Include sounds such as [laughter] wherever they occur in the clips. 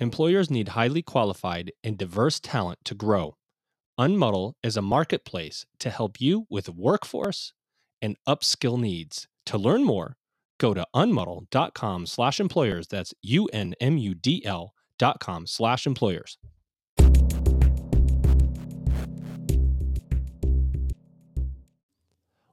Employers need highly qualified and diverse talent to grow. Unmudl is a marketplace to help you with workforce and upskill needs. To learn more, go to unmudl.com slash employers. That's U-N-M-U-D-L dot com slash employers.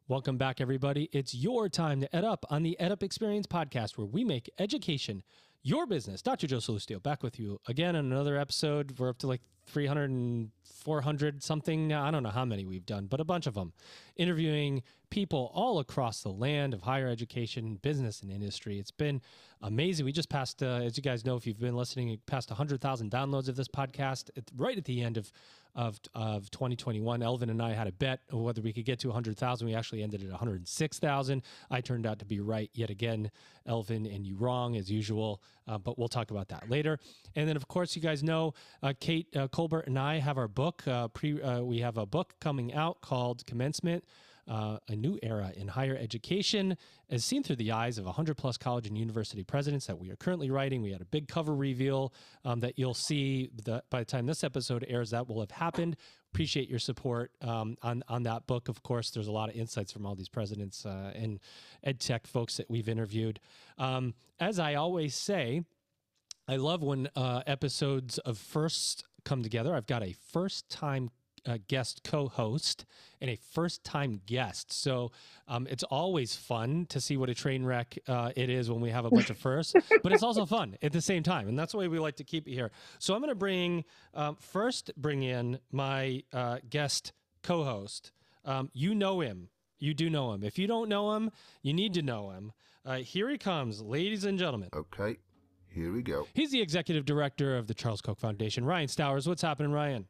Welcome back, everybody. It's your time to ed up on the EdUp Experience podcast, where we make education your business. Dr. Joe Sallustio back with you again on another episode. We're up to like 300 and 400 something now. I don't know how many we've done, but a bunch of them. Interviewing people all across the land of higher education, business, and industry. It's been amazing. We just passed, uh, as you guys know, if you've been listening, past 100,000 downloads of this podcast right at the end of of of 2021. Elvin and I had a bet whether we could get to 100,000. We actually ended at 106,000. I turned out to be right yet again, Elvin, and you wrong as usual. Uh, but we'll talk about that later. And then, of course, you guys know uh, Kate uh, Colbert and I have our book. Uh, pre, uh, we have a book coming out called Commencement uh, a new era in higher education as seen through the eyes of 100 plus college and university presidents that we are currently writing. We had a big cover reveal um, that you'll see that by the time this episode airs, that will have happened. Appreciate your support um, on, on that book. Of course, there's a lot of insights from all these presidents uh, and ed tech folks that we've interviewed. Um, as I always say, I love when uh, episodes of First come together. I've got a first time uh, guest co-host and a first-time guest. So um, it's always fun to see what a train wreck uh, it is when we have a bunch of [laughs] firsts, but it's also fun at the same time, and that's the way we like to keep it here. So I'm going to bring um, first bring in my uh, guest co-host. Um, you know him. You do know him. If you don't know him, you need to know him. Uh, here he comes, ladies and gentlemen. Okay, here we go. He's the executive director of the Charles Koch Foundation. Ryan Stowers, what's happening, Ryan?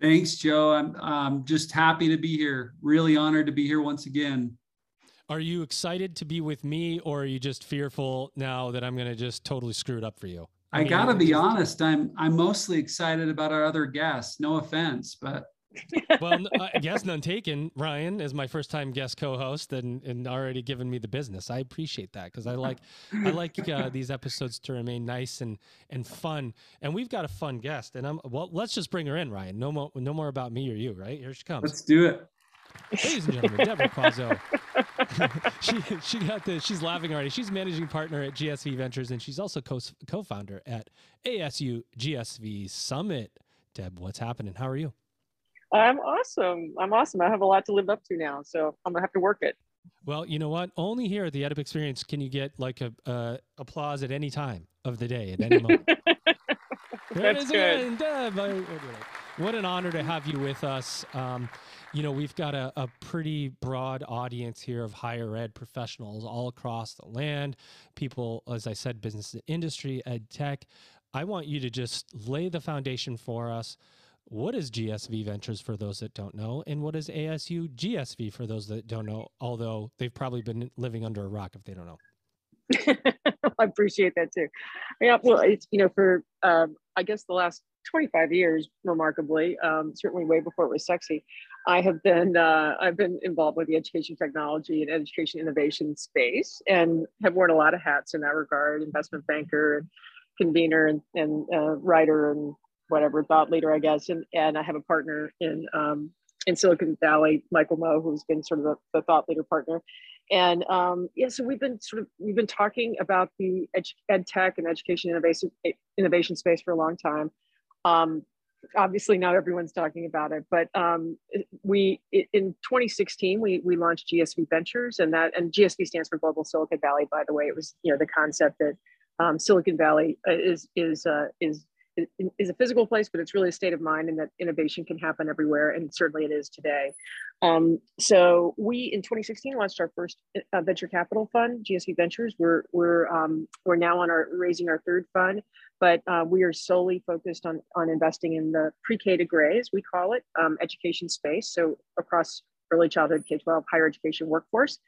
Thanks, Joe. I'm, I'm just happy to be here. Really honored to be here once again. Are you excited to be with me, or are you just fearful now that I'm going to just totally screw it up for you? I, I mean, gotta be honest. I'm I'm mostly excited about our other guests. No offense, but [laughs] well, I guess none taken. Ryan is my first time guest co-host and, and already given me the business. I appreciate that because I [laughs] like I like uh, these episodes to remain nice and and fun. And we've got a fun guest. And I'm well. Let's just bring her in, Ryan. No more no more about me or you. Right here she comes. Let's do it. Ladies and gentlemen, Deborah Quazzo. [laughs] she she got the she's laughing already. She's managing partner at GSV Ventures and she's also co co-founder at ASU GSV Summit. Deb, what's happening? How are you? I'm awesome. I'm awesome. I have a lot to live up to now, so I'm gonna have to work it. Well, you know what? Only here at the EdUp Experience can you get like a uh, applause at any time of the day, at any moment. [laughs] That's good. What an honor to have you with us. Um, you know, we've got a, a, pretty broad audience here of higher ed professionals all across the land. People, as I said, business industry, ed tech. I want you to just lay the foundation for us what is GSV Ventures for those that don't know? And what is ASU GSV for those that don't know? Although they've probably been living under a rock if they don't know. [laughs] I appreciate that too. Yeah, well, it's, you know, for um, I guess the last 25 years, remarkably, um, certainly way before it was sexy, I have been uh, I've been involved with the education technology and education innovation space, and have worn a lot of hats in that regard: investment banker, and convener, and, and uh, writer, and whatever thought leader, I guess. And and I have a partner in um, in Silicon Valley, Michael Moe, who's been sort of the, the thought leader partner. And um, yeah, so we've been sort of we've been talking about the ed, ed tech and education innovation innovation space for a long time. Um, obviously, not everyone's talking about it, but um, we in 2016 we we launched GSV Ventures, and that and GSV stands for Global Silicon Valley. By the way, it was you know the concept that um, Silicon Valley uh, is is uh, is is a physical place, but it's really a state of mind, and that innovation can happen everywhere, and certainly it is today. Um, so we in 2016 launched our first uh, venture capital fund, GSV Ventures. We're we're um, we're now on our raising our third fund, but uh, we are solely focused on on investing in the pre-K to gray, as we call it, um, education space. So across early childhood, K-12, higher education workforce,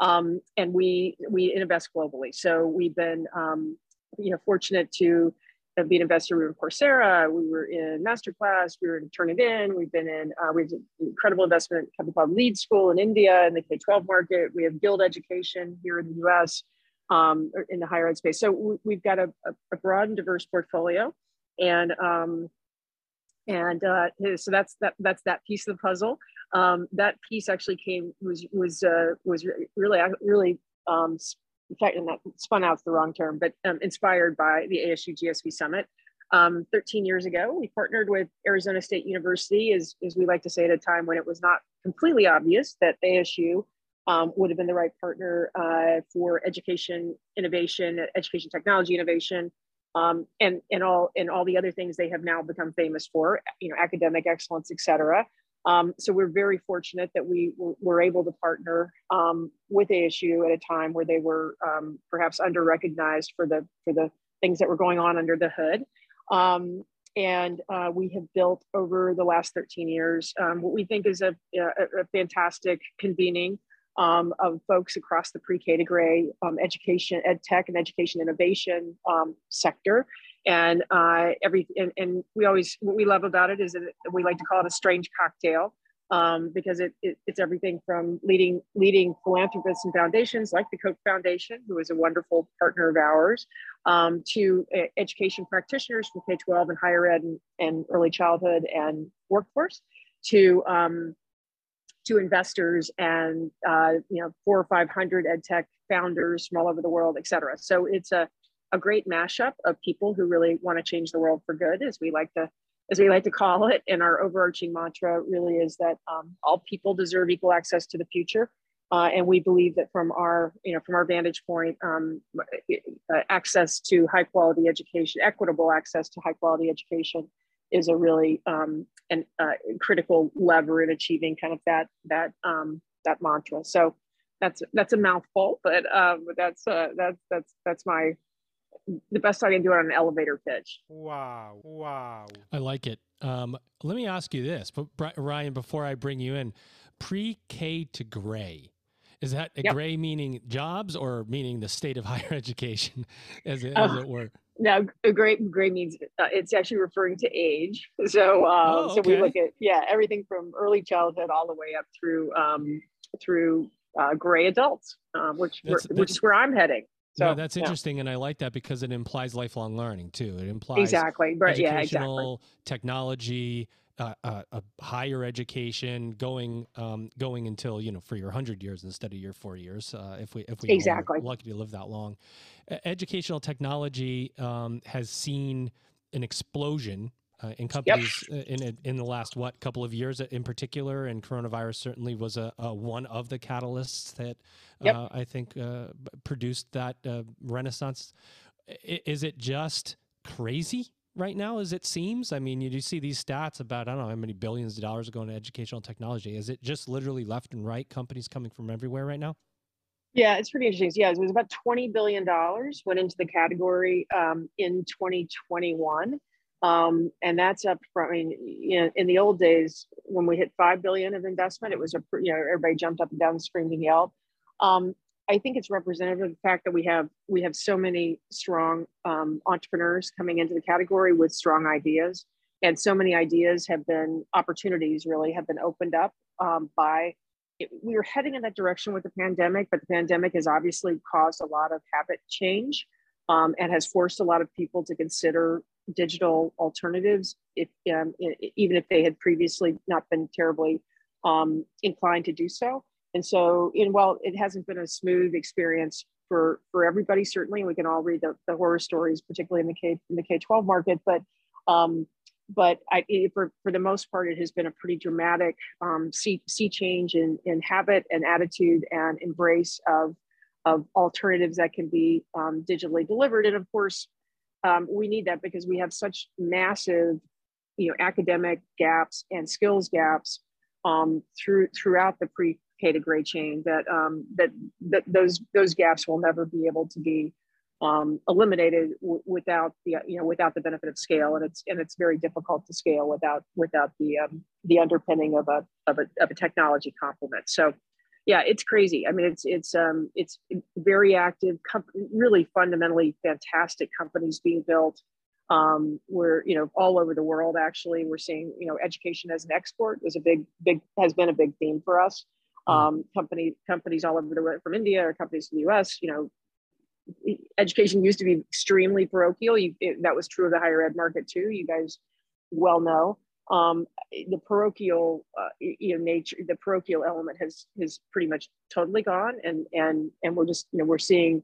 um, and we we invest globally. So we've been um, you know fortunate to be an investor. We were in Coursera, we were in Masterclass, we were in Turnitin, we've been in, uh, we have an incredible investment company called Lead School in India in the K 12 market. We have Guild Education here in the US um, in the higher ed space. So we've got a, a broad and diverse portfolio. and um, and uh, so that's that that's that piece of the puzzle. Um, that piece actually came was was uh, was really really um, in fact, and that spun out's the wrong term, but um, inspired by the ASU GSV Summit. Um, 13 years ago, we partnered with Arizona State University, as, as we like to say at a time when it was not completely obvious that ASU um, would have been the right partner uh, for education innovation, education technology innovation, um, and and all and all the other things they have now become famous for, you know, academic excellence, et cetera. Um, so we're very fortunate that we were able to partner um, with ASU at a time where they were um, perhaps under recognized for the for the things that were going on under the hood. Um, and uh, we have built over the last 13 years um, what we think is a, a, a fantastic convening um, of folks across the pre-K to gray education, ed tech, and education innovation sector and uh, every and, and, we always what we love about it is that we like to call it a strange cocktail um, because it, it, it's everything from leading leading philanthropists and foundations like the Koch Foundation, who is a wonderful partner of ours, um, to uh, education practitioners from K-12 and higher ed and, and early childhood and workforce, to um, to investors and uh, you know four or five hundred ed tech founders from all over the world, et cetera. So it's a a great mashup of people who really want to change the world for good, as we like to as we like to call it. And our overarching mantra really is that um, all people deserve equal access to the future. Uh, and we believe that from our, you know, from our vantage point, um, uh, access to high quality education, equitable access to high quality education, is a really um, an, uh, critical lever in achieving kind of that that um, that mantra. So that's that's a mouthful, but um, that's uh, that's that's that's my the best I can do it on an elevator pitch. Wow. Wow. I like it. Um, let me ask you this, but Ryan, before I bring you in, pre K to gray. Is that a yep. gray meaning jobs or meaning the state of [laughs] higher education, as it, as uh, it were? No, a gray gray means uh, it's actually referring to age. [laughs] So, uh, oh, okay. so we look at yeah everything from early childhood all the way up through um, through uh, gray adults, um, which that's, that's, which is where I'm heading. So, no, that's interesting, yeah. and I like that because it implies lifelong learning too. It implies exactly, right? Yeah, exactly. Technology, uh, uh, a higher education, going um, going until you know for your hundred years instead of your four years. Uh, if we if we exactly lucky to live that long, educational technology um, has seen an explosion uh, in companies yep. Uh, in in the last what couple of years in particular, and coronavirus certainly was a, a one of the catalysts that yep. uh, I think uh, produced that uh, renaissance. Is it just crazy right now as it seems? I mean, you do see these stats about I don't know how many billions of dollars are going to educational technology. Is it just literally left and right companies coming from everywhere right now? Yeah, it's pretty interesting. Yeah, it was about twenty billion dollars went into the category um, in 2021. Um, and that's up from, I mean, you know, in the old days when we hit 5 billion of investment, it was a, you know, everybody jumped up and down, screamed and yelled. Um, I think it's representative of the fact that we have, we have so many strong um, entrepreneurs coming into the category with strong ideas. And so many ideas have been opportunities really have been opened up um, by it, we were heading in that direction with the pandemic, but the pandemic has obviously caused a lot of habit change um, and has forced a lot of people to consider digital alternatives, if, um, even if they had previously not been terribly um, inclined to do so. And so, in while it hasn't been a smooth experience for for everybody, certainly we can all read the, the horror stories, particularly in the K in the K twelve market, but um, but I, for, for the most part, it has been a pretty dramatic um, sea, sea change in, in habit and attitude and embrace of, of alternatives that can be um, digitally delivered. And of course, um, we need that because we have such massive you know academic gaps and skills gaps um, through throughout the pre K to grade chain that um, that that those those gaps will never be able to be um, eliminated w- without the you know without the benefit of scale. And it's and it's very difficult to scale without without the um, the underpinning of a, of a of a technology complement. So yeah, it's crazy. I mean, it's it's um it's very active, really fundamentally fantastic companies being built. Um, we're you know all over the world. Actually, we're seeing you know education as an export is a big big has been a big theme for us. Mm-hmm. Um, company companies all over the world from India or companies in the U.S. You know, education used to be extremely parochial. You, it, that was true of the higher ed market too. You guys well know um, the parochial, uh, you know, nature, the parochial element has has pretty much totally gone, and and and we're just you know we're seeing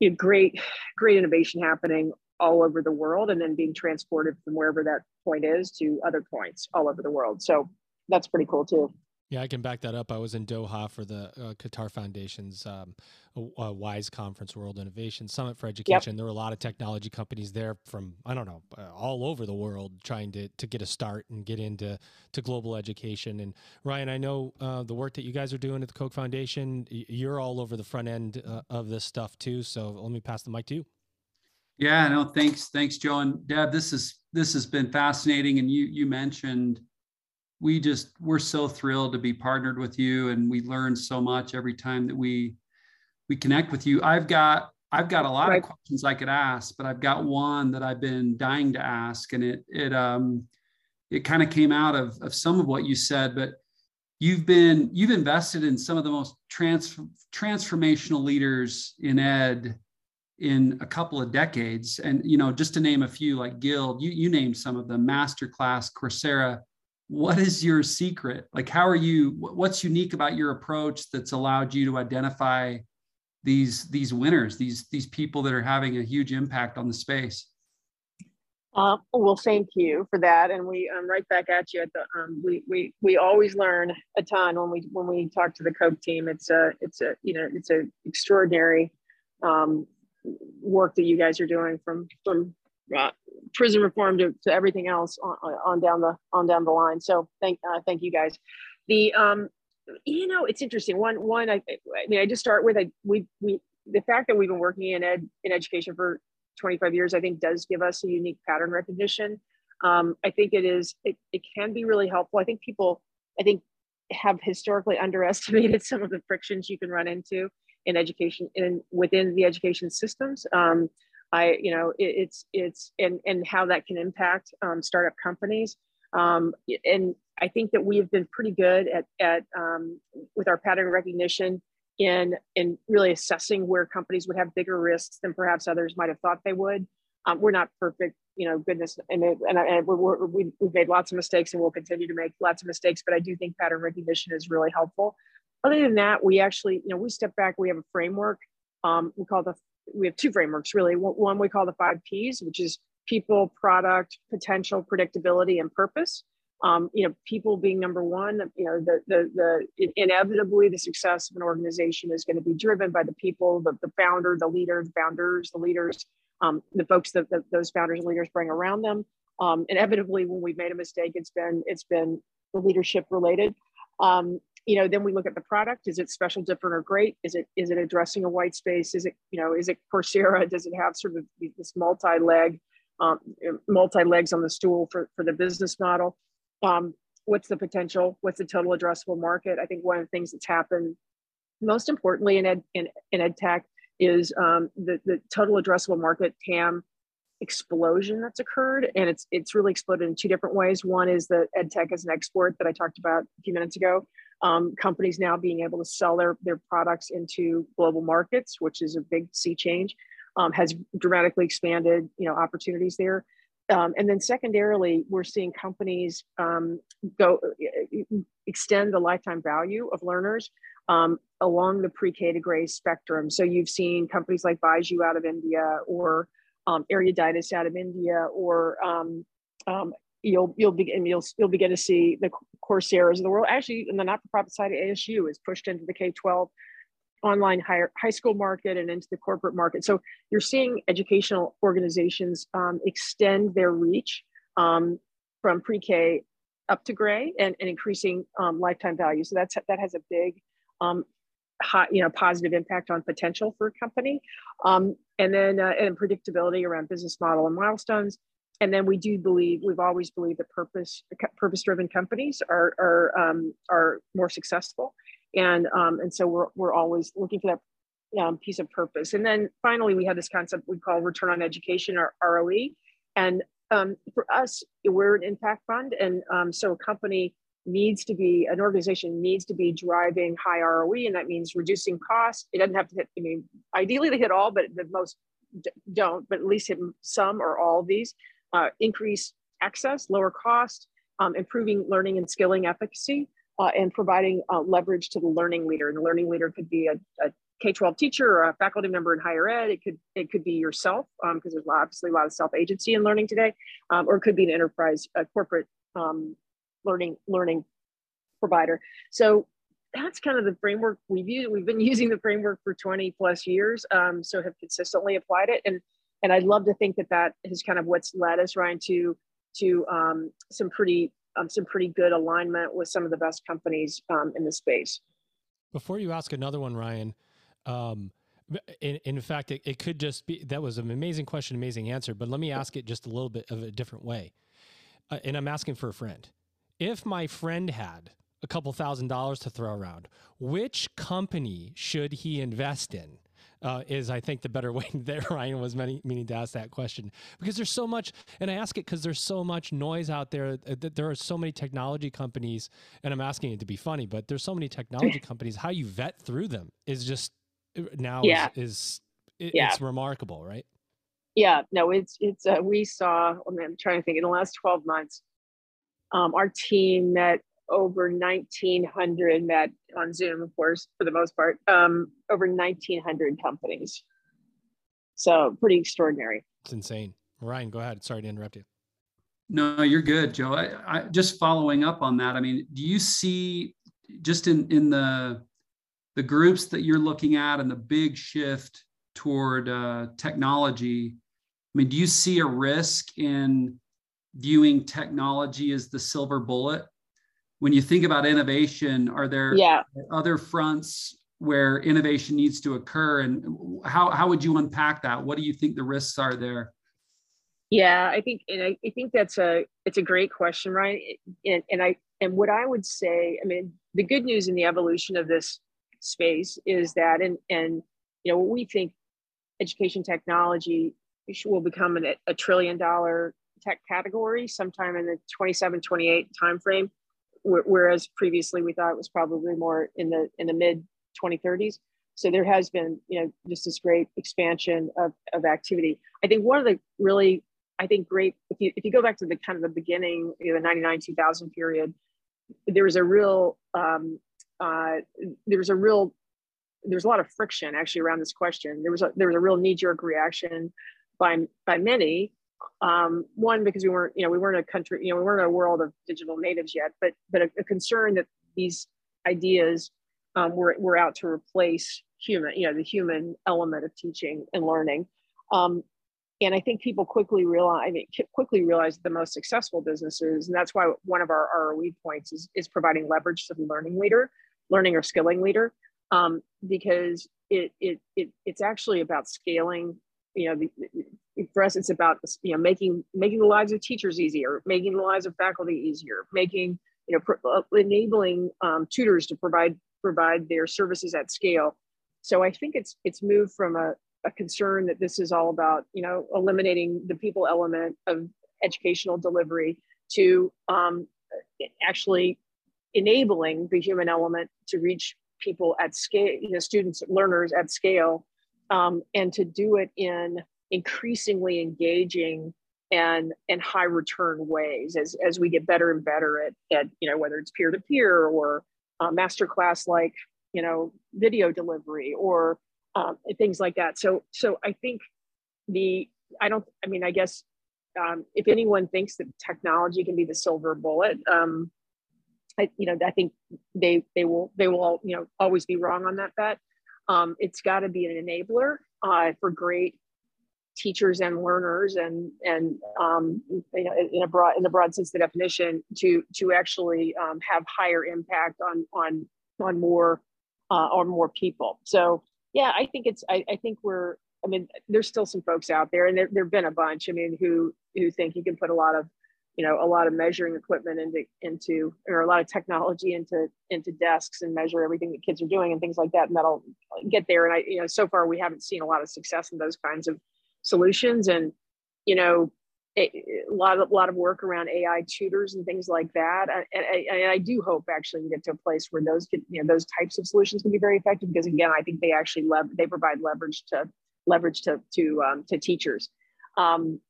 you know, great great innovation happening all over the world, and then being transported from wherever that point is to other points all over the world. So that's pretty cool too. Yeah, I can back that up. I was in Doha for the uh, Qatar Foundation's um, uh, WISE Conference, World Innovation Summit for Education. Yep. There were a lot of technology companies there from I don't know uh, all over the world trying to to get a start and get into to global education. And Ryan, I know uh, the work that you guys are doing at the Koch Foundation. You're all over the front end uh, of this stuff too. So let me pass the mic to you. Yeah, no, thanks, thanks, Joe and Deb. This is this has been fascinating, and you you mentioned we just we're so thrilled to be partnered with you and we learn so much every time that we we connect with you. I've got i've got a lot right. of questions i could ask but i've got one that i've been dying to ask and it it um it kind of came out of of some of what you said but you've been you've invested in some of the most trans, transformational leaders in ed in a couple of decades. And you know just to name a few like guild you you named some of them masterclass coursera what is your secret? Like how are you what's unique about your approach that's allowed you to identify these these winners these these people that are having a huge impact on the space? Uh, well thank you for that and we um, right back at you at the um, we, we we always learn a ton when we when we talk to the Koch team. It's a it's a you know it's a extraordinary um, work that you guys are doing from from uh, prison reform to, to everything else on, on, down the on down the line. So thank uh, thank you guys. The um, you know it's interesting. One one I, I mean I just start with I we we the fact that we've been working in ed in education for 25 years I think does give us a unique pattern recognition. Um, I think it is it, it can be really helpful. I think people I think have historically underestimated [laughs] some of the frictions you can run into in education in within the education systems. Um, I, you know, it, it's it's and and how that can impact um, startup companies. Um, and I think that we have been pretty good at at um, with our pattern recognition in in really assessing where companies would have bigger risks than perhaps others might have thought they would. Um, we're not perfect, you know, goodness, and it, and, and we're, we have made lots of mistakes and we'll continue to make lots of mistakes. But I do think pattern recognition is really helpful. Other than that, we actually, you know, we step back. We have a framework. Um, we call the we have two frameworks really. One we call the five P's, which is people, product, potential, predictability, and purpose. Um, you know, people being number one. You know, the the the inevitably the success of an organization is going to be driven by the people, the the founder, the leader, the founders, the leaders, um, the folks that, that those founders and leaders bring around them. Um, inevitably, when we've made a mistake, it's been it's been the leadership related. Um, you know, then we look at the product. Is it special, different, or great? Is it is it addressing a white space? Is it you know is it Coursera? Does it have sort of this multi-leg, um, multi legs on the stool for for the business model? Um, what's the potential? What's the total addressable market? I think one of the things that's happened most importantly in ed in, in ed tech is um, the the total addressable market TAM explosion that's occurred and it's it's really exploded in two different ways one is the ed tech as an export that i talked about a few minutes ago um, companies now being able to sell their, their products into global markets, which is a big sea change, um, has dramatically expanded you know opportunities there. Um, and then secondarily, we're seeing companies um, go extend the lifetime value of learners um, along the pre-K to grade spectrum. So you've seen companies like Byju out of India or Eruditus out of India or um, you'll you'll begin you'll you'll begin to see the Coursera's of the world. Actually, in the not-for-profit side, of ASU is pushed into the K-12 online higher high school market and into the corporate market. So you're seeing educational organizations um, extend their reach um, from pre-K up to gray and, and increasing um, lifetime value. So that's that has a big um, hot, you know, positive impact on potential for a company. Um, and then uh, and predictability around business model and milestones and then we do believe we've always believed that purpose purpose driven companies are are um, are more successful and um, and so we're, we're always looking for that um, piece of purpose and then finally we have this concept we call return on education or roe and um, for us we're an impact fund and um, so a company needs to be an organization needs to be driving high ROE, and that means reducing costs. It doesn't have to hit. I mean, ideally they hit all, but the most don't. But at least hit some or all of these. Uh, increase access, lower cost, um, improving learning and skilling efficacy, uh, and providing uh, leverage to the learning leader. And the learning leader could be a, a K-12 teacher or a faculty member in higher ed. It could it could be yourself because um, there's obviously a lot of self agency in learning today, um, or it could be an enterprise, a corporate um, learning learning provider. So that's kind of the framework we've used. We've been [laughs] using the framework for 20 plus years, um, so have consistently applied it. And and I'd love to think that that is kind of what's led us, Ryan, to to um, some pretty um, some pretty good alignment with some of the best companies um, in the space. Before you ask another one, Ryan, um, in, in fact, it, it could just be that was an amazing question, amazing answer. But let me ask it just a little bit of a different way. Uh, and I'm asking for a friend. If my friend had a couple thousand dollars to throw around, which company should he invest in? Uh, is I think the better [laughs] way that Ryan was many, meaning to ask that question because there's so much, and I ask it because there's so much noise out there. Uh, that there are so many technology companies, and I'm asking it to be funny, but there's so many technology [laughs] companies. How you vet through them is just uh, now yeah. is, is it, yeah. it's remarkable, right? Yeah, no, it's it's uh, we saw. I I'm trying to think in the last 12 months, um, our team met over 1900 met on Zoom, of course, for the most part, um, over 1900 companies. So pretty extraordinary. It's insane. Ryan, go ahead. Sorry to interrupt you. No, you're good, Joe. I, I, just following up on that. I mean, do you see just in in the the groups that you're looking at and the big shift toward uh, technology? I mean, do you see a risk in viewing technology as the silver bullet? When you think about innovation, are there yeah. other fronts where innovation needs to occur? And how, how would you unpack that? What do you think the risks are there? Yeah, I think and I, I think that's a it's a great question, Ryan. And, and I and what I would say, I mean, the good news in the evolution of this space is that and and you know we think education technology will become an, a trillion dollar tech category sometime in the 27 28 timeframe whereas previously we thought it was probably more in the in the mid 2030s so there has been you know just this great expansion of, of activity i think one of the really i think great if you if you go back to the kind of the beginning you know, the 99 2000 period there was a real um, uh, there was a real there's a lot of friction actually around this question there was a there was a real knee-jerk reaction by by many. Um, one because we weren't, you know, we weren't a country, you know, we weren't a world of digital natives yet, but but a, a concern that these ideas um, were were out to replace human, you know, the human element of teaching and learning. Um, and I think people quickly realize, I mean, quickly realize the most successful businesses, and that's why one of our ROE points is, is providing leverage to the learning leader, learning or skilling leader, um, because it, it, it, it's actually about scaling you know, the, for us, it's about you know making making the lives of teachers easier, making the lives of faculty easier, making you know pro- uh, enabling um, tutors to provide provide their services at scale. So I think it's it's moved from a, a concern that this is all about you know eliminating the people element of educational delivery to um, actually enabling the human element to reach people at scale, you know, students, learners at scale um, and to do it in increasingly engaging and and high return ways as as we get better and better at at you know whether it's peer to peer or uh, masterclass like you know video delivery or um, things like that. So so I think the I don't I mean I guess um, if anyone thinks that technology can be the silver bullet, um, I you know I think they they will they will you know always be wrong on that bet. Um, it's got to be an enabler uh, for great teachers and learners, and and um, you know, in a broad in the broad sense, the definition to to actually um, have higher impact on on on more uh, on more people. So yeah, I think it's I, I think we're I mean, there's still some folks out there, and there there've been a bunch. I mean, who who think you can put a lot of you know a lot of measuring equipment into into or a lot of technology into into desks and measure everything that kids are doing and things like that and that'll get there and i you know so far we haven't seen a lot of success in those kinds of solutions and you know a, lot of a lot of work around AI tutors and things like that. And, and, and, I do hope actually we get to a place where those you know those types of solutions can be very effective because again I think they actually lev- they provide leverage to leverage to to um, to teachers, um,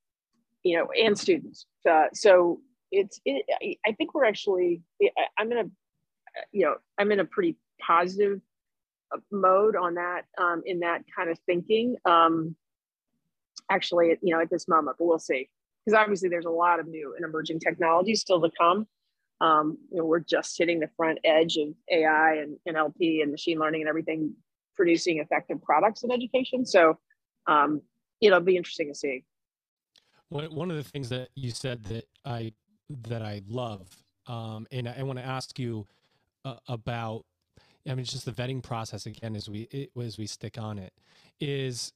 you know, and students. Uh, so it's it, I think we're actually I'm in a you know I'm in a pretty positive uh, mode on that um, in that kind of thinking. Um, actually, you know, at this moment, but we'll see because obviously there's a lot of new and emerging technologies still to come. Um, you know, we're just hitting the front edge of AI and NLP and machine learning and everything producing effective products in education. So um, it'll be interesting to see. One of the things that you said that I that I love, um, and I, I want to ask you uh, about. I mean, just the vetting process again as we as we stick on it is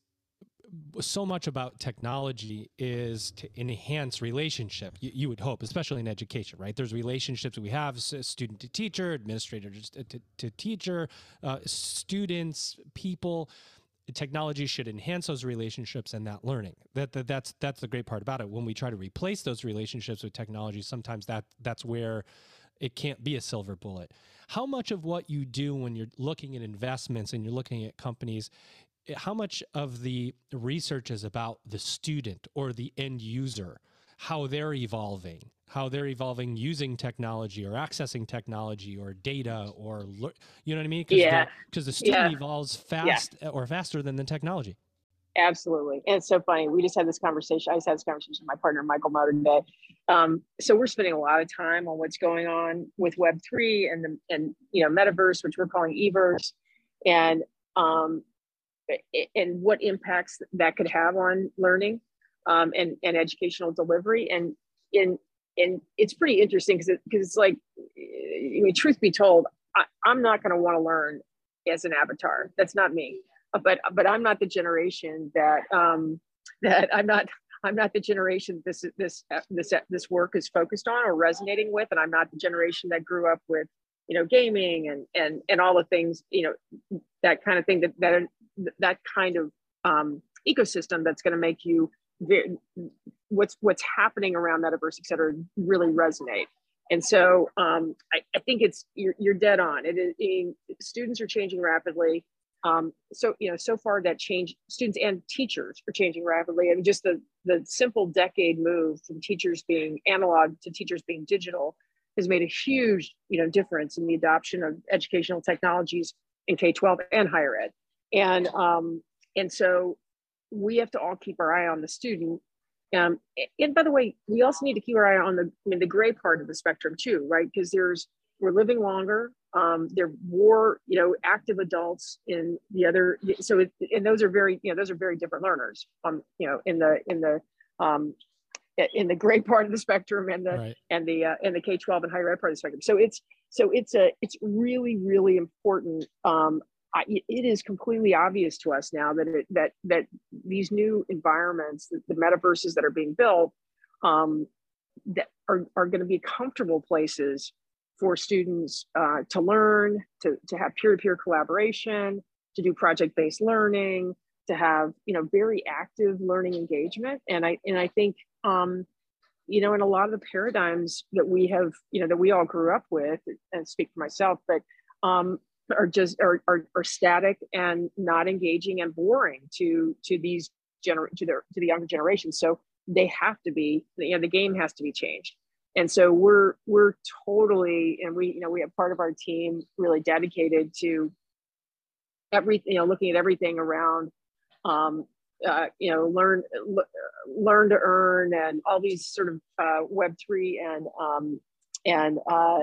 so much about technology is to enhance relationship you, you, would hope especially in education right? There's relationships we have student to teacher administrator to, to, to teacher uh, students people. Technology should enhance those relationships and that learning. That, that that's that's the great part about it. When we try to replace those relationships with technology sometimes that that's where it can't be a silver bullet. How much of what you do when you're looking at investments and you're looking at companies how much of the research is about the student or the end user, how they're evolving, how they're evolving using technology or accessing technology or data or you know what I mean? Cause yeah. Because the, the, student yeah. evolves fast yeah. or faster than the technology. Absolutely. And it's so funny. We just had this conversation. I just had this conversation with my partner, Michael Moe today. Um, so we're spending a lot of time on what's going on with Web3 and the, and, you know, metaverse, which we're calling Everse. And um, and what impacts that could have on learning um, and, and educational delivery. And in and it's pretty interesting because it, cause it's like, I mean, truth be told, I, I'm not going to want to learn as an avatar. That's not me. Uh, but but I'm not the generation that um, [laughs] that I'm not I'm not the generation this this this this work is focused on or resonating with, and I'm not the generation that grew up with you know gaming and and and all the things you know that kind of thing that that that kind of um, ecosystem that's going to make you very, what's what's happening around metaverse, et cetera, really resonate. And so um, I, I, think it's you're, you're dead on. It is students are changing rapidly. Um, so you know, so far that change students and teachers are changing rapidly. I mean, just the the simple decade move from teachers being analog to teachers being digital has made a huge you know difference in the adoption of educational technologies in K-12 and higher ed and um, and so we have to all keep our eye on the student um, and by the way we also need to keep our eye on the I mean, the gray part of the spectrum too right because there's we're living longer um, there are more you know active adults in the other so it, and those are very you know those are very different learners um you know in the in the um in the gray part of the spectrum and the right. and the uh, and the K-12 and higher ed part of the spectrum. So it's so it's a it's really really important um, I, it is completely obvious to us now that it, that that these new environments, the, the metaverses that are being built, um, that are, are going to be comfortable places for students uh, to learn, to, to have peer-to-peer collaboration, to do project-based learning, to have you know very active learning engagement. And I and I think um, you know in a lot of the paradigms that we have you know that we all grew up with, and speak for myself, but um, are just are, are, are static and not engaging and boring to to these gener to their to the younger generation. So they have to be you know the game has to be changed. And so we're we're totally and we you know we have part of our team really dedicated to everything you know looking at everything around um, uh, you know learn learn to earn and all these sort of uh, web 3 and um, and uh,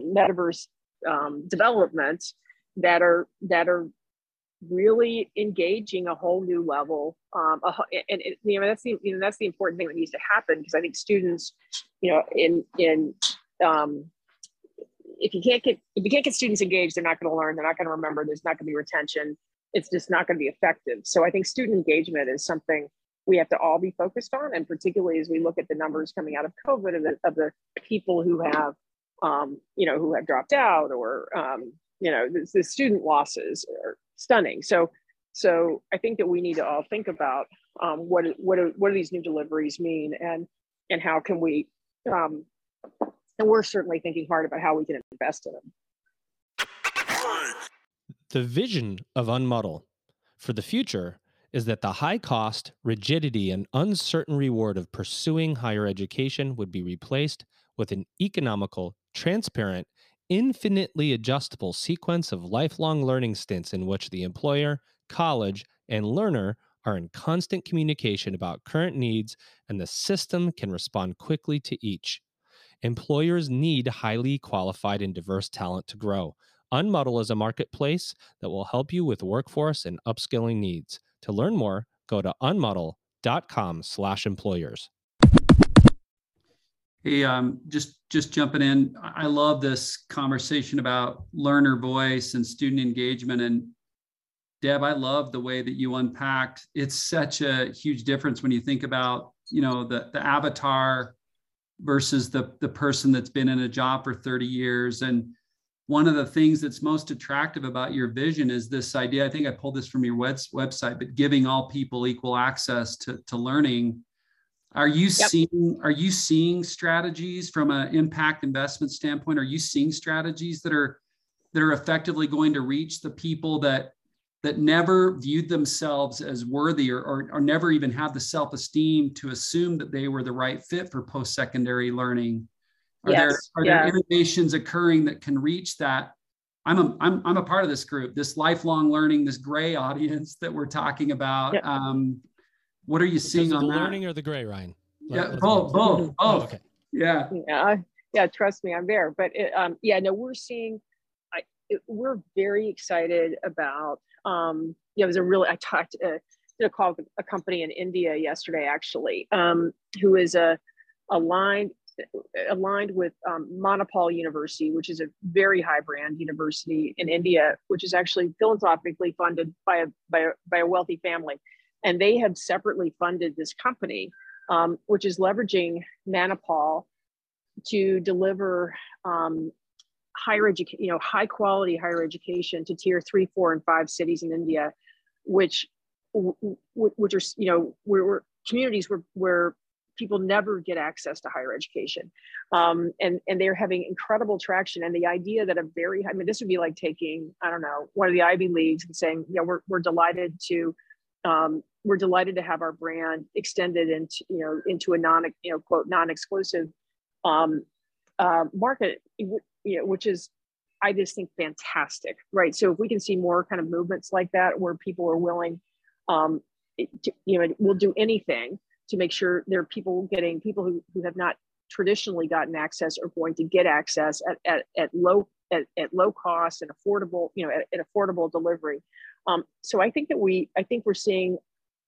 metaverse um, developments that are that are really engaging a whole new level. Um, a, and, and you know that's the you know that's the important thing that needs to happen because I think students, you know, in in um, if you can't get if you can't get students engaged, they're not going to learn. They're not going to remember. There's not going to be retention. It's just not going to be effective. So I think student engagement is something we have to all be focused on, and particularly as we look at the numbers coming out of COVID of the, of the people who have um, you know, who have dropped out or, um, you know, the, the, student losses are stunning. So, so I think that we need to all think about um, what what do, what do these new deliveries mean, and and how can we um, and we're certainly thinking hard about how we can invest in them. The vision of Unmudl for the future is that the high cost, rigidity, and uncertain reward of pursuing higher education would be replaced with an economical, transparent, infinitely adjustable sequence of lifelong learning stints in which the employer, college, and learner are in constant communication about current needs and the system can respond quickly to each. Employers need highly qualified and diverse talent to grow. Unmudl is a marketplace that will help you with workforce and upskilling needs. To learn more, go to unmudl.com slash employers. Hey, um, just just jumping in. I love this conversation about learner voice and student engagement. And Deb, I love the way that you unpacked. It's such a huge difference when you think about, you know, the the avatar versus the the person that's been in a job for 30 years. And one of the things that's most attractive about your vision is this idea. I think I pulled this from your web, website, but giving all people equal access to, to learning are you yep. seeing are you seeing strategies from an impact investment standpoint? Are you seeing strategies that are that are effectively going to reach the people that that never viewed themselves as worthy or, or, or never even had the self-esteem to assume that they were the right fit for post-secondary learning? Are yes. there are yeah. there innovations occurring that can reach that? I'm a, I'm, I'm a part of this group, this lifelong learning, this gray [laughs] audience that we're talking about. Yep. Um, what are you seeing on the that? learning or the gray, Ryan? Yeah, both, both, both. Oh, okay. Yeah. Yeah. Yeah. Trust me, I'm there. But it, um, yeah, no, we're seeing, I, it, we're very excited about, um, yeah, it was a really, I talked, uh, did a call with a company in India yesterday, actually, um, who is a aligned, aligned with um, Manipal University, which is a very high brand university in India, which is actually philanthropically funded by a, by a, by a wealthy family and they have separately funded this company, um, which is leveraging Manipal to deliver um, higher education, you know, high quality higher education to tier three, four, and five cities in India, which which are you know where, communities where where people never get access to higher education. Um, and and they're having incredible traction. And the idea that a very i mean this would be like taking i don't know one of the ivy leagues and saying yeah we're, we're delighted to um, we're delighted to have our brand extended into you know into a non you know quote non-exclusive um, uh, market you know, which is i just think fantastic right? So if we can see more kind of movements like that where people are willing um, to, you know we'll do anything to make sure there are people getting people who, who have not traditionally gotten access are going to get access at, at, at low at, at low cost and affordable you know at, at affordable delivery um, so I think that we, I think we're seeing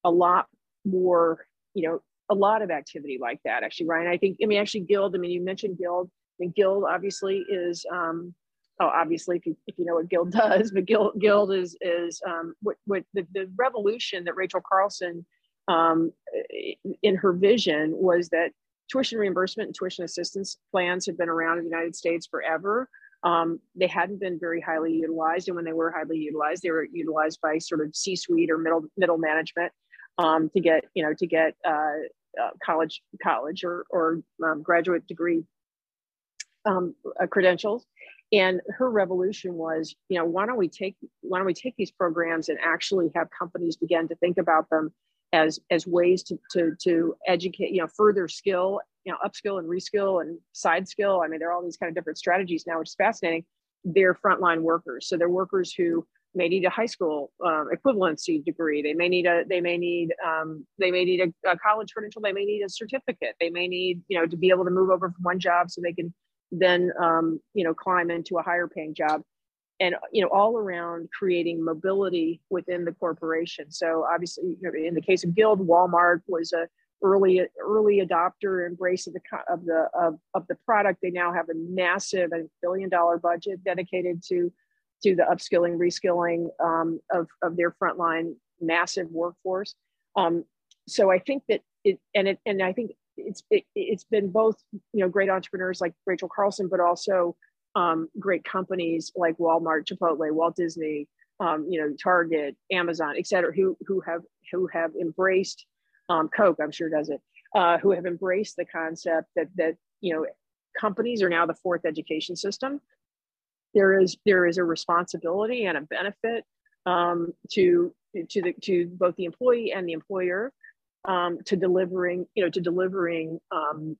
a lot more, you know, a lot of activity like that. Actually, Ryan, I think, I mean, actually, Guild. I mean, you mentioned Guild. Mean, Guild obviously is, um, oh, obviously, if you, if you know what Guild [laughs] does, but Guild, Guild is is um, what what the, the revolution that Rachel Carlson um, in her vision was that tuition reimbursement and tuition assistance plans have been around in the United States forever. Um, they hadn't been very highly utilized, and when they were highly utilized, they were utilized by sort of C-suite or middle middle management um, to get you know to get uh, uh, college college or or um, graduate degree um, uh, credentials. And her revolution was, you know, why don't we take why don't we take these programs and actually have companies begin to think about them as as ways to to to educate, you know, further skill you know, upskill and reskill and side skill. I mean, there are all these kind of different strategies now, which is fascinating. They're frontline workers. So they're workers who may need a high school um, equivalency degree. They may need a, they may need, um, they may need a, a, college credential. They may need a certificate. They may need, you know, to be able to move over from one job so they can then, um, you know, climb into a higher paying job. And you know, all around creating mobility within the corporation. So obviously, in the case of Guild, Walmart was a early early adopter embrace of the of the of, of the product they now have a massive a billion dollar budget dedicated to to the upskilling reskilling um, of, of their frontline massive workforce um, so i think that it and it and i think it's it, it's been both you know great entrepreneurs like rachel carlson but also um, great companies like walmart chipotle walt disney um, you know target amazon et cetera who who have who have embraced um, Coke, I'm sure does it, uh, who have embraced the concept that that you know companies are now the fourth education system. There is there is a responsibility and a benefit um, to to the to both the employee and the employer um, to delivering you know to delivering um,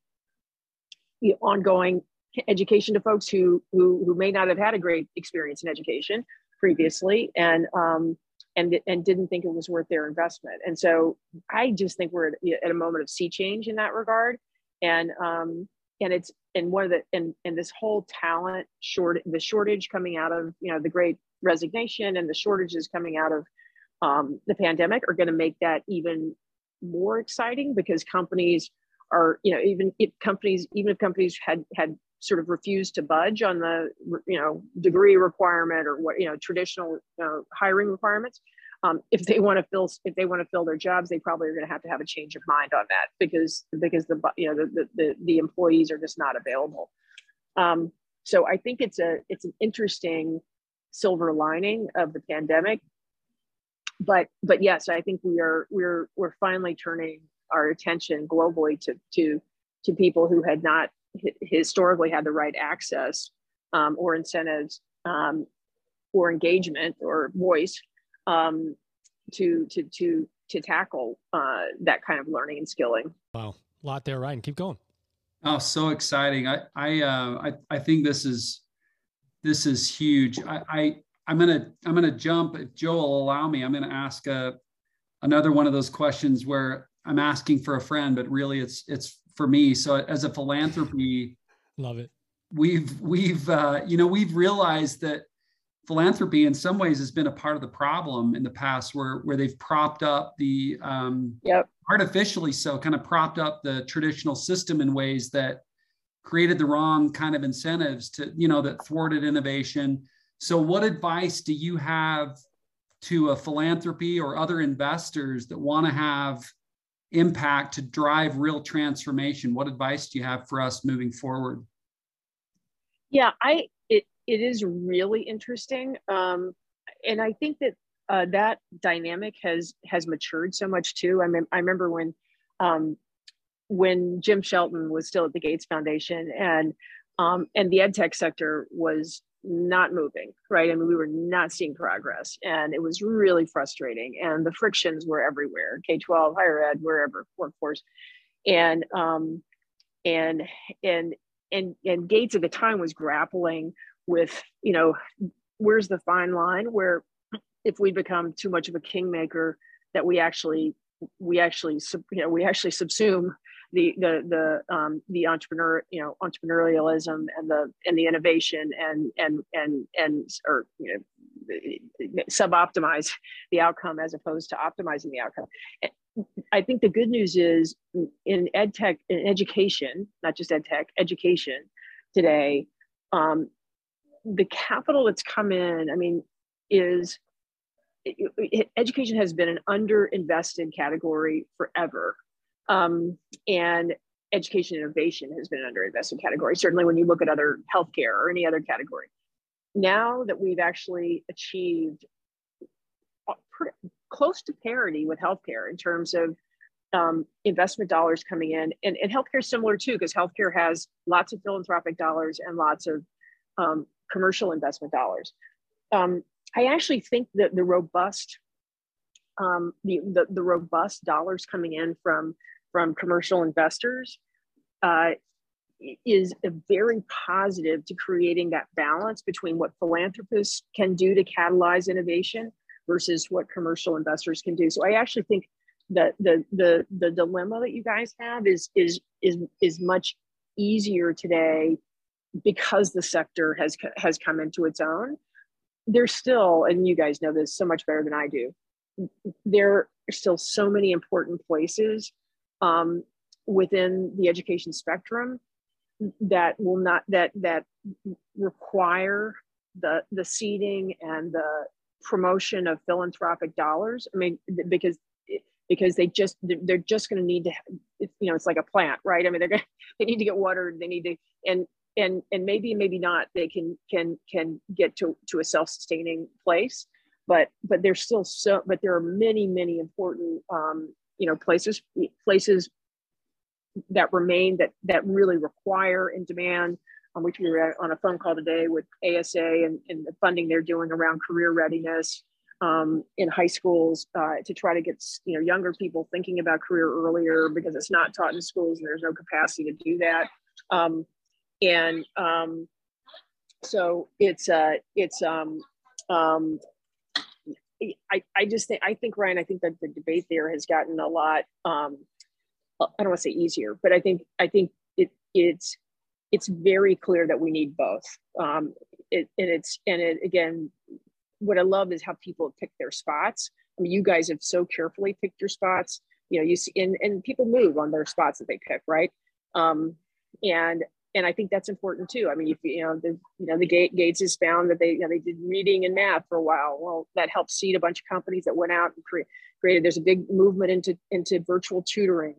the ongoing education to folks who, who who may not have had a great experience in education previously and um, and and didn't think it was worth their investment. And so I just think we're at, a moment of sea change in that regard. And um, and it's and one of the and and this whole talent short the shortage coming out of you know the great resignation and the shortages coming out of um, the pandemic are going to make that even more exciting because companies are you know even if companies even if companies had had sort of refused to budge on the you know degree requirement or what you know traditional hiring requirements. Um, if they want to fill if they want to fill their jobs they probably are going to have to have a change of mind on that because because the you know the the, the employees are just not available. Um, so i think it's a it's an interesting silver lining of the pandemic. But but yes i think we are we're we're finally turning our attention globally to to to people who had not historically had the right access um, or incentives um, or engagement or voice um, to to to to tackle uh, that kind of learning and skilling. Wow, a lot there, Ryan. Keep going. Oh, so exciting! I I uh, I, I think this is this is huge. I, I I'm gonna I'm gonna jump if Joe will allow me. I'm gonna ask a, uh, another one of those questions where I'm asking for a friend, but really it's it's for me. So as a philanthropy, love it. We've we've uh, you know we've realized that philanthropy in some ways has been a part of the problem in the past where where they've propped up the um, yep. artificially so kind of propped up the traditional system in ways that created the wrong kind of incentives to you know that thwarted innovation so what advice do you have to a philanthropy or other investors that want to have impact to drive real transformation. What advice do you have for us moving forward? Yeah i it, it is really interesting um, and i think that uh, that dynamic has has matured so much too. I mean i remember when um, when jim shelton was still at the gates foundation and um, and the ed tech sector was not moving, right? I mean, we were not seeing progress and it was really frustrating. And the frictions were everywhere K 12, higher ed, wherever, workforce. And, um, and, and, and, and Gates at the time was grappling with, you know, where's the fine line where if we become too much of a kingmaker that we actually, we actually, you know, we actually subsume the the the um, the entrepreneur you know entrepreneurialism and the and the innovation and and and and or you know sub-optimize the outcome as opposed to optimizing the outcome. I think the good news is in ed tech, in education, not just ed tech, education today, um, the capital that's come in, I mean, is education has been an underinvested category forever um, and education innovation has been an underinvested category, certainly when you look at other healthcare or any other category. Now that we've actually achieved close to parity with healthcare in terms of um, investment dollars coming in, and, and healthcare is similar too, because healthcare has lots of philanthropic dollars and lots of um, commercial investment dollars. Um, I actually think that the robust, um, the, the, the robust dollars coming in from from commercial investors uh, is very positive to creating that balance between what philanthropists can do to catalyze innovation versus what commercial investors can do. So I actually think that the the the dilemma that you guys have is is is is much easier today because the sector has has come into its own. There's still, and you guys know this so much better than I do. There are still so many important places um, within the education spectrum that will not that that require the the seeding and the promotion of philanthropic dollars. I mean because because they just they're just going to need to you know it's like a plant right? I mean they're going [laughs] to they need to get watered they need to and and and maybe maybe not they can can can get to to a self-sustaining place but but there's still so but there are many many important um, you know places places that remain that that really require and demand um, which we were on a phone call today with ASA and, and the funding they're doing around career readiness um, in high schools uh, to try to get you know younger people thinking about career earlier because it's not taught in schools and there's no capacity to do that. Um, and um, so it's uh, it's um, um, I, I just think I think Ryan I think that the debate there has gotten a lot um, I don't want to say easier but I think I think it it's it's very clear that we need both. Um, it, and it's and it again what I love is how people pick their spots. I mean you guys have so carefully picked your spots. You know you see and, and people move on their spots that they pick right? Um, and and I think that's important too. I mean, if you know, the you know, the Gates has found that they you know they did reading and math for a while. Well, that helped seed a bunch of companies that went out and cre- created. There's a big movement into into virtual tutoring,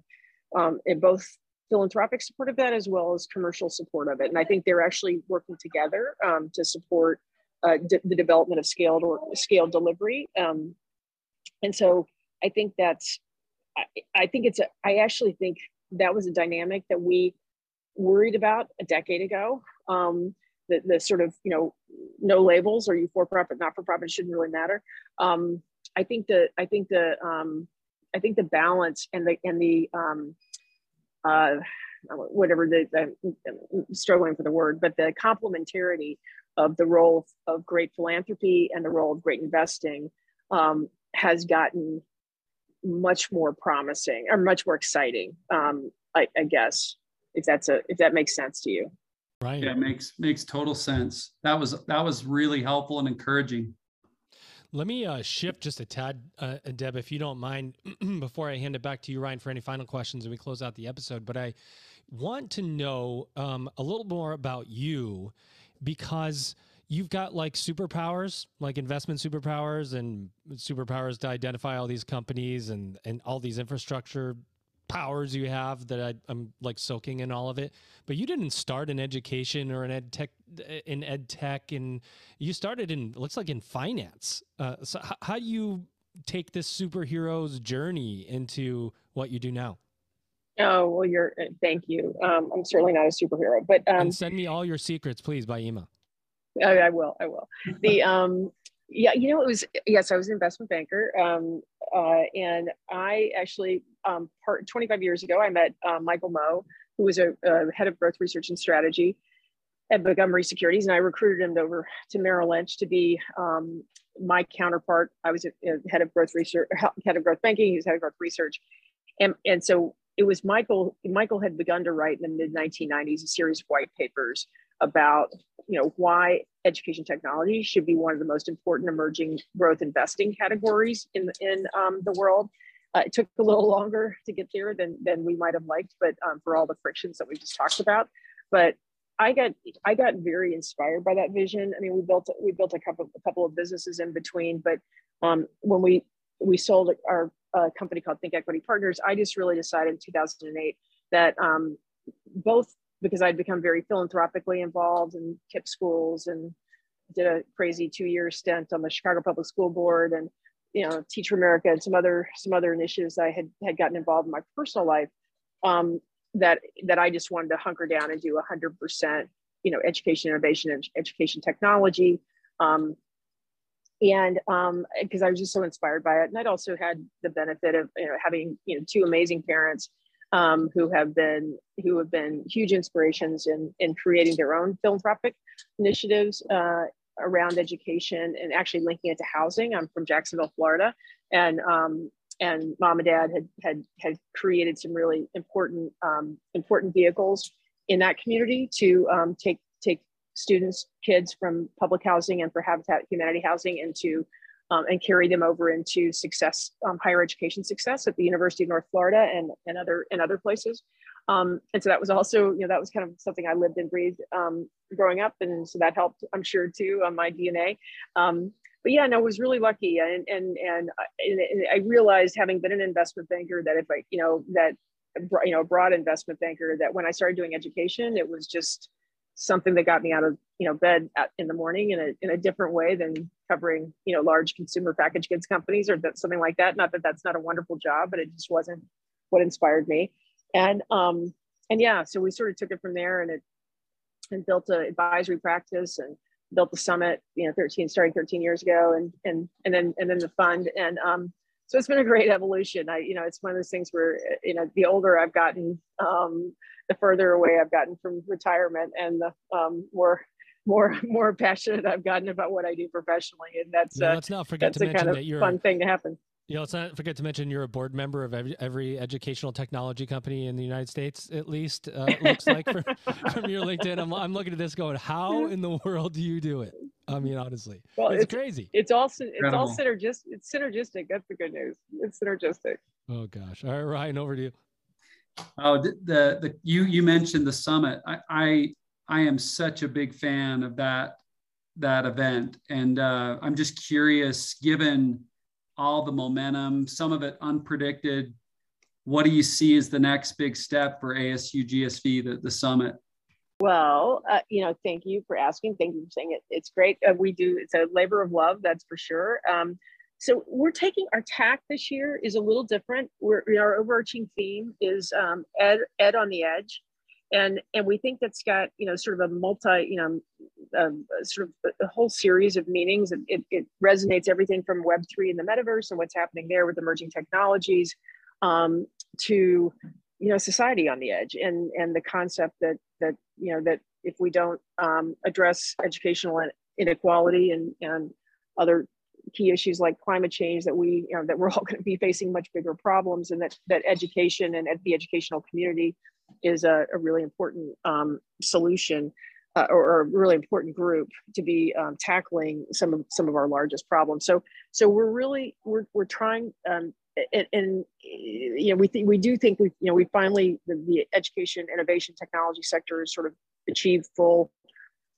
um, and both philanthropic support of that as well as commercial support of it. And I think they're actually working together um, to support uh, d- the development of scaled or scaled delivery. Um, and so I think that's I, I think it's a I actually think that was a dynamic that we worried about a decade ago. Um, the, the sort of, you know, no labels, are you for profit, not for profit, shouldn't really matter. Um, I think the, I think the, um, I think the balance and the, and the, um, uh, whatever the, the I'm struggling for the word, but the complementarity of the role of great philanthropy and the role of great investing um, has gotten much more promising or much more exciting, um, I, I, guess if that's a if that makes sense to you. Right. Yeah, makes makes total sense. That was that was really helpful and encouraging. Let me uh, shift just a tad, uh, Deb, if you don't mind, [clears throat] before I hand it back to you, Ryan, for any final questions and we close out the episode. But I want to know um, a little more about you because you've got like superpowers, like investment superpowers and superpowers to identify all these companies and and all these infrastructure powers you have that I, am like soaking in all of it. But you didn't start in education or in ed tech, in ed tech, and you started in looks like in finance. Uh, so h- how do you take this superhero's journey into what you do now? Oh well, you're. Uh, thank you. Um, I'm certainly not a superhero, but um, and send me all your secrets, please, by email. I, I will. I will. The um, yeah, you know, it was yes, I was an investment banker, um, uh, and I actually um, part 25 years ago, I met uh, Michael Moe, who was a, a, head of growth research and strategy at Montgomery Securities, and I recruited him over to Merrill Lynch to be um, my counterpart. I was a, a head of growth research, head of growth banking. He was head of growth research, and and so it was Michael. Michael had begun to write in the mid 1990s a series of white papers about you know why education technology should be one of the most important emerging growth investing categories in in um, the world. Uh, it took a little longer to get there than than we might have liked, but um, for all the frictions that we just talked about. But I got I got very inspired by that vision. I mean, we built we built a couple a couple of businesses in between, but um, when we we sold our uh, company called ThinkEquity Partners, I just really decided in 2008 that um, both because I'd become very philanthropically involved in KIPP schools and did a crazy two-year stint on the Chicago Public School Board and you know Teach for America and some other some other initiatives I had had gotten involved in my personal life um, that that I just wanted to hunker down and do 100% you know education innovation and education technology. Um, and because um, I was just so inspired by it. And I'd also had the benefit of you know having you know two amazing parents um, who have been who have been huge inspirations in in creating their own philanthropic initiatives uh, around education and actually linking it to housing. I'm from Jacksonville, Florida, and um, and mom and dad had had had created some really important um, important vehicles in that community to um, take take students, kids from public housing and for Habitat Humanity housing into um, and carry them over into success, um, higher education success at the University of North Florida and, and other and other places. Um, and so that was also, you know, that was kind of something I lived and breathed um, growing up, and so that helped, I'm sure, too, on my DNA. Um, but yeah, no, I was really lucky, and and and, and I realized, having been an investment banker, that if I, you know, that you know, a broad investment banker, that when I started doing education, it was just something that got me out of you know bed at, in the morning in a in a different way than covering you know large consumer packaged goods companies or that, something like that. Not that that's not a wonderful job, but it just wasn't what inspired me. And um and yeah, so we sort of took it from there and it and built an advisory practice and built the summit, you know, 13 starting 13 years ago, and and and then and then the fund and um so it's been a great evolution. I, you know, it's one of those things where, you know, the older I've gotten, um, the further away I've gotten from retirement and the um, more, more, [laughs] more passionate I've gotten about what I do professionally. And that's, no, uh, let's not forget that's to a mention kind of that you're a fun thing to happen. You know, let's not forget to mention you're a board member of every, every educational technology company in the United States, at least. Uh, looks like from, [laughs] from your LinkedIn. I'm, I'm looking at this going, how in the world do you do it? I mean, honestly, Well, it's, it's- crazy. It's all, syn- it's all synergistic. It's synergistic. That's the good news. It's synergistic. Oh gosh. All right, Ryan, over to you. Oh, the, the, the you you mentioned the summit. I, I I am such a big fan of that that event, and uh, I'm just curious, given all the momentum, some of it unpredicted. What do you see as the next big step for ASU GSV, the, the summit? Well, uh, you know, thank you for asking. Thank you for saying it. It's great. Uh, we do. It's a labor of love, that's for sure. Um, so we're taking our tack this year is a little different. We're our overarching theme is um, ed ed on the edge, and and we think that's got you know sort of a multi you know um, sort of a whole series of meanings. It, it, it resonates everything from Web three and the metaverse and what's happening there with emerging technologies, um, to you know society on the edge and and the concept that that you know that if we don't um, address educational inequality and and other key issues like climate change that we you know that we're [laughs] all going to be facing much bigger problems and that that education and the educational community is a, a really important um, solution uh, or, or a really important group to be um, tackling some of some of our largest problems. So so we're really we're, we're trying um, and, and you know we think we do think we you know we finally the, the education innovation technology sector has sort of achieved full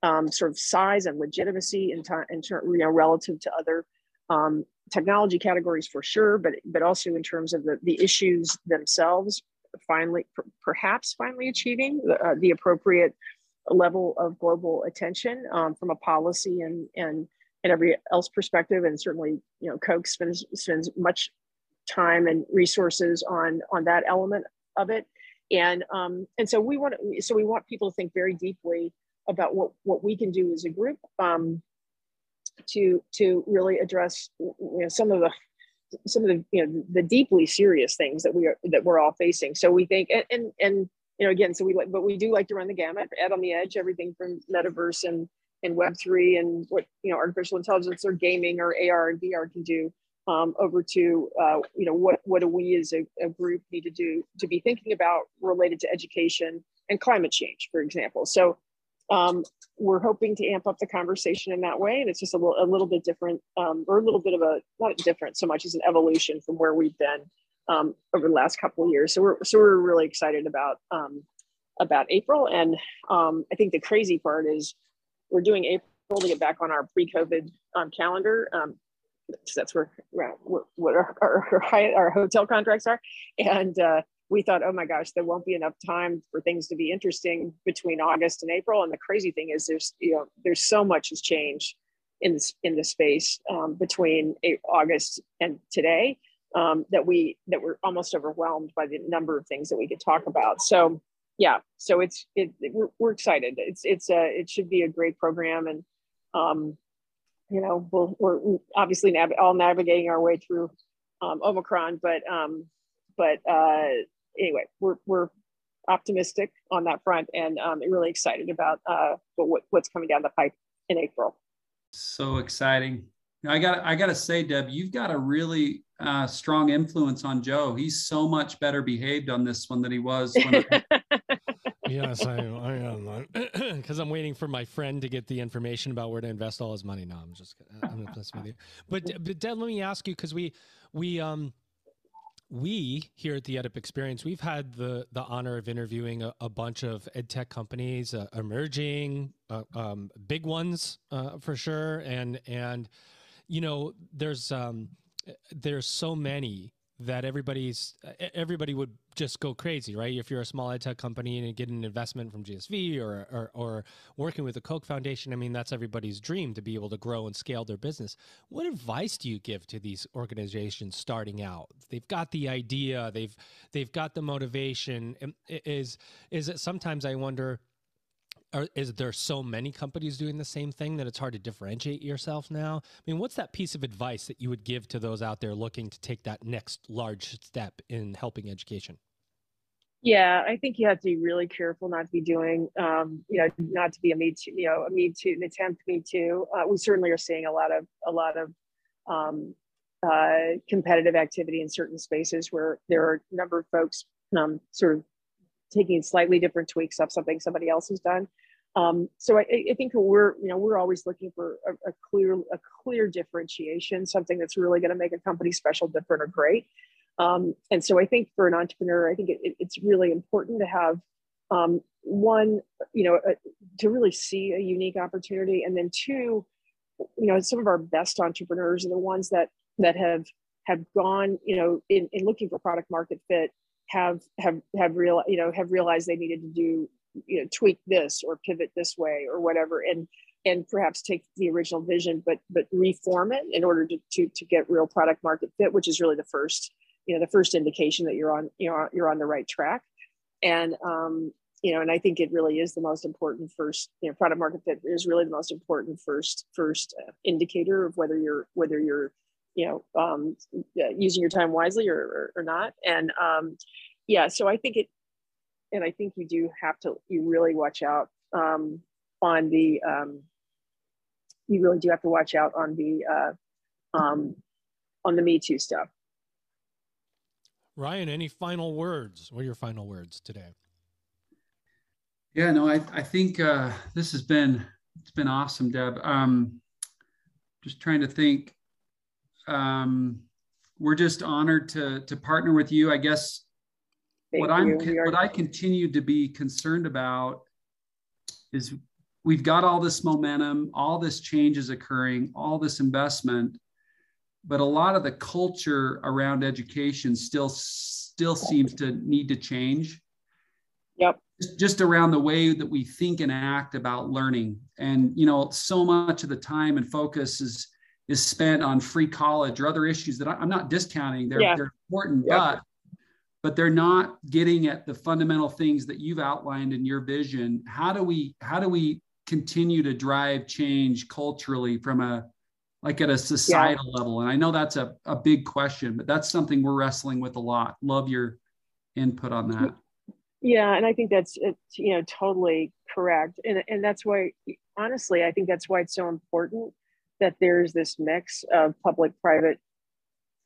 um, sort of size and legitimacy in time in ter- you know relative to other um, technology categories for sure but but also in terms of the the issues themselves finally per- perhaps finally achieving the, uh, the appropriate level of global attention um, from a policy and and and every else perspective. And certainly you know Koch spends spends much time and resources on on that element of it. And um and so we want so we want people to think very deeply about what what we can do as a group um to to really address you know some of the some of the you know the deeply serious things that we are that we're all facing. So we think and and, and you know again so we like but we do like to run the gamut ed on the edge everything from metaverse and and web 3 and what you know artificial intelligence or gaming or ar and vr can do um, over to uh, you know what what do we as a, a group need to do to be thinking about related to education and climate change for example. So um, we're hoping to amp up the conversation in that way and it's just a little, a little bit different um, or a little bit of a not different so much as an evolution from where we've been um, over the last couple of years. So we're so we're really excited about um, about april and um, i think the crazy part is we're doing april to get back on our pre-covid um, calendar. Um, that's where what, what our, our, our hotel contracts are and uh, we thought, oh my gosh, there won't be enough time for things to be interesting between August and April. And the crazy thing is, there's you know, there's so much has changed in this in the space um, between August and today um, that we that we're almost overwhelmed by the number of things that we could talk about. So yeah, so it's it, it- we're, we're excited. It's it's a it should be a great program and um, you know we'll, we're obviously nav- all navigating our way through um, Omicron, but um, but uh, anyway, we're we're optimistic on that front and um, really excited about uh, what what's coming down the pipe in April. So exciting. I got I got to say, Deb, you've got a really uh, strong influence on Joe. He's so much better behaved on this one than he was. When [laughs] yes, I, am. Because [clears throat] I'm waiting for my friend to get the information about where to invest all his money. No, I'm just I'm gonna mess with you. But but Deb, let me ask you because we we um we here at the EdUp Experience we've had the the honor of interviewing a, a bunch of ed tech companies, uh, emerging, uh, um, big ones uh, for sure, and and you know there's um there's so many that everybody's everybody would just go crazy, right? If you're a small ed tech company and get an investment from GSV or, or or working with the Koch Foundation, I mean that's everybody's dream to be able to grow and scale their business. What advice do you give to these organizations starting out? They've got the idea, they've they've got the motivation. Is is it sometimes I wonder are, is there so many companies doing the same thing that it's hard to differentiate yourself now? I mean, what's that piece of advice that you would give to those out there looking to take that next large step in helping education? Yeah, I think you have to be really careful not to be doing, um, you know, not to be a me too, you know, a me too, an attempt me too. Uh, we certainly are seeing a lot of a lot of um, uh, competitive activity in certain spaces where there are a number of folks um, sort of taking slightly different tweaks of something somebody else has done. Um, so I, I, think we're, you know, we're always looking for a, a clear, a clear differentiation, something that's really going to make a company special, different, or great. Um, and so I think for an entrepreneur, I think it, it, it's really important to have um, one, you know, uh, to really see a unique opportunity, and then two, you know, some of our best entrepreneurs are the ones that that have have gone, you know, in, in looking for product market fit, have have have real, you know, have realized they needed to do you know tweak this or pivot this way or whatever and and perhaps take the original vision but but reform it in order to to, to get real product market fit which is really the first you know the first indication that you're on you know you're on the right track. And um you know and i think it really is the most important first you know product market fit is really the most important first first uh, indicator of whether you're whether you're you know um, using your time wisely or, or, or not. And um, yeah so i think it and I think you do have to you really watch out um, on the um, you really do have to watch out on the uh, um, on the Me Too stuff. Ryan, any final words? What are your final words today? Yeah, no, I I think uh, this has been it's been awesome, Deb. Um, just trying to think. Um, we're just honored to to partner with you. I guess Thank what I'm are- what I continue to be concerned about is we've got all this momentum, all this change is occurring, all this investment, but a lot of the culture around education still still seems to need to change. Yep. Just around the way that we think and act about learning. And you know, so much of the time and focus is is spent on free college or other issues that I, am not discounting. They're, yeah. they're important, yep. but but they're not getting at the fundamental things that you've outlined in your vision. How do we how do we continue to drive change culturally from a like at a societal yeah. level? And i know that's a, a big question but that's something we're wrestling with a lot. Love your input on that. Yeah and i think that's you know totally correct. And, and that's why honestly i think that's why it's so important that there's this mix of public private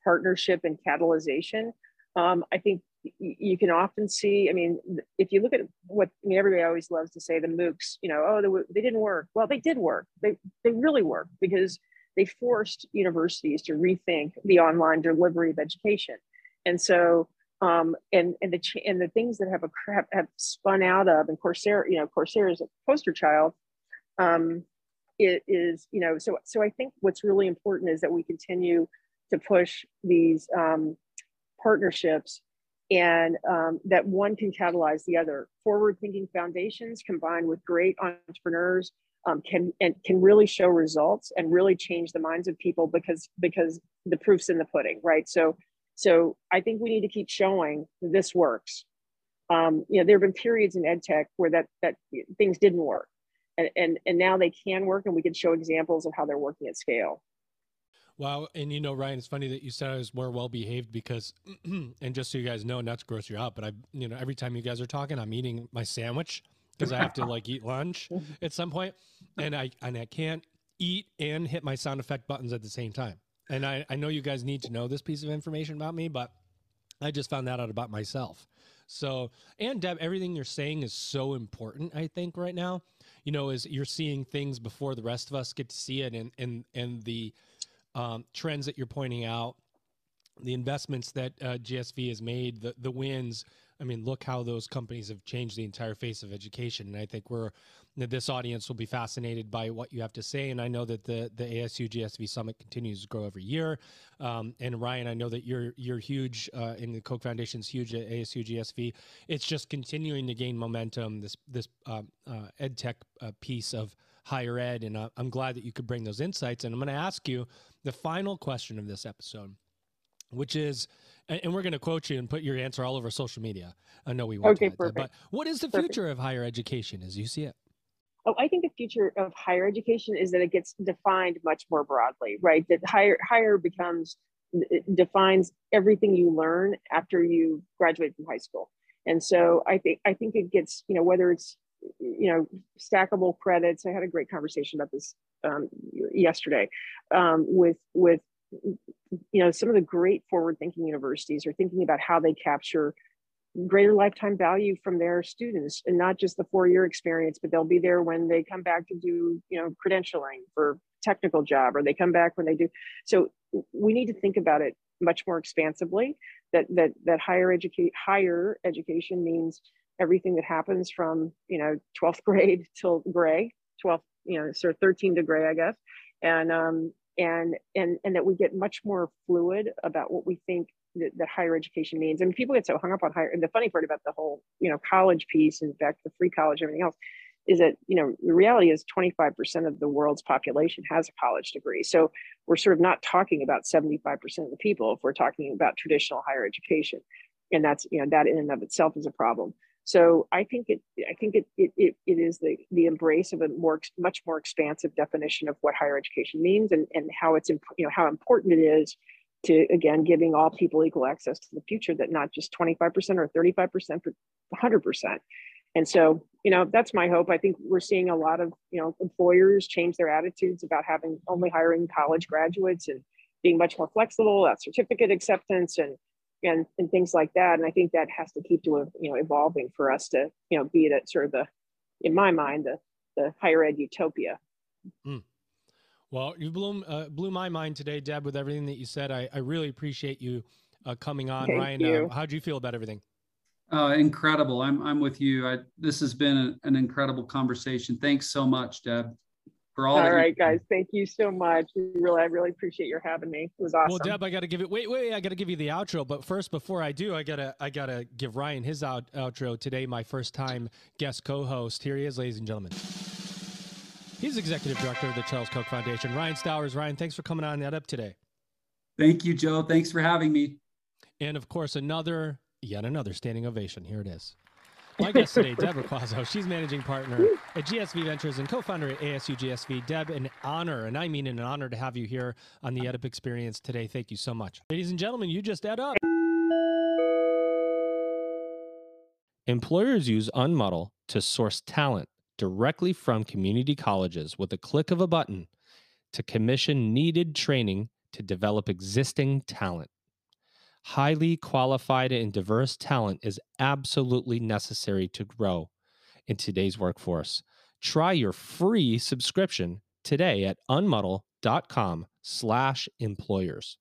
partnership and catalyzation. Um, I think you can often see, I mean, if you look at what, I mean, everybody always loves to say the MOOCs, you know, oh, they, they didn't work. Well, they did work. They, they really worked because they forced universities to rethink the online delivery of education. And so, um, and, and the, and the things that have, a, have, have spun out of, and Coursera, you know, Coursera is a poster child, um, it is, you know, so, so I think what's really important is that we continue to push these um, partnerships and um, that one can catalyze the other. Forward thinking foundations combined with great entrepreneurs um, can and can really show results and really change the minds of people because because the proof's in the pudding, right? So so I think we need to keep showing this works. Um, you know, there have been periods in ed tech where that that things didn't work, and and and now they can work, and we can show examples of how they're working at scale. Wow. And you know, Ryan, it's funny that you said I was more well behaved because, [clears throat] and just so you guys know, not to gross you out, but I, you know, every time you guys are talking, I'm eating my sandwich because I have to like eat lunch [laughs] at some point, and I and I can't eat and hit my sound effect buttons at the same time. And I, I know you guys need to know this piece of information about me, but I just found that out about myself. So, and Deb, everything you're saying is so important, I think, right now. You know, is you're seeing things before the rest of us get to see it and and and the um, trends that you're pointing out, the investments that uh, GSV has made, the the wins. I mean, look how those companies have changed the entire face of education. And I think we're this audience will be fascinated by what you have to say. And I know that the the ASU GSV Summit continues to grow every year. Um, and Ryan, I know that you're you're huge uh, in the Koch Foundation's huge at ASU GSV. It's just continuing to gain momentum. This this uh, uh, ed tech uh, piece of higher ed, and uh, I'm glad that you could bring those insights. And I'm going to ask you the final question of this episode, which is and we're going to quote you and put your answer all over social media. I know we won't. Okay, perfect. But what is the perfect. future of higher education as you see it? Oh, I think the future of higher education is that it gets defined much more broadly, right? That higher higher becomes defines everything you learn after you graduate from high school. And so I think I think it gets, you know, whether it's you know stackable credits. I had a great conversation about this um, yesterday um, with with you know some of the great forward thinking universities are thinking about how they capture greater lifetime value from their students and not just the four year experience but they'll be there when they come back to do you know credentialing for technical job or they come back when they do so we need to think about it much more expansively that that that higher educate higher education means everything that happens from you know 12th grade [laughs] till gray 12th you know sort of 13 to gray i guess and um and and and that we get much more fluid about what we think that, that higher education means. I And people get so hung up on higher. And the funny part about the whole, you know, college piece and back to the free college, everything else, is that you know the reality is 25% of the world's population has a college degree. So we're sort of not talking about 75% of the people if we're talking about traditional higher education, and that's you know that in and of itself is a problem. So I think it I think it it, it, it is the the embrace of a more much more expansive definition of what higher education means and and how it's you know how important it is to again giving all people equal access to the future that not just 25% or 35% but 100% and so you know that's my hope. I think we're seeing a lot of you know employers change their attitudes about having only hiring college graduates and being much more flexible about certificate acceptance and and, and things like that and i think that has to keep to you know evolving for us to you know be at sort of the in my mind the the higher ed utopia mm. Well, you blew uh, blew my mind today, Deb, with everything that you said. I, I really appreciate you uh, coming on, Thank Ryan. You. Uh, how do you feel about everything? Uh, incredible. I'm I'm with you. I, this has been a, an incredible conversation. Thanks so much, Deb. For all. All right, guys. Thank you so much. Really, I really appreciate your having me. It was awesome. Well, Deb, I got to give it. Wait, wait, I got to give you the outro. But first, before I do, I gotta I gotta give Ryan his out, outro today. My first time guest co-host. Here he is, ladies and gentlemen. He's executive director of the Charles Koch Foundation. Ryan Stowers. Ryan, thanks for coming on that up today. Thank you, Joe. Thanks for having me. And of course, another, yet another standing ovation. Here it is. My guest today, [laughs] Deborah Quazzo. She's managing partner at GSV Ventures and co-founder at ASU GSV. Deb, an honor, and I mean an honor to have you here on the EdUp Experience today. Thank you so much. Ladies and gentlemen, you just EdUp. Employers use Unmudl to source talent directly from community colleges with a click of a button to commission needed training to develop existing talent. Highly qualified and diverse talent is absolutely necessary to grow in today's workforce. Try your free subscription today at unmudl.com slash employers.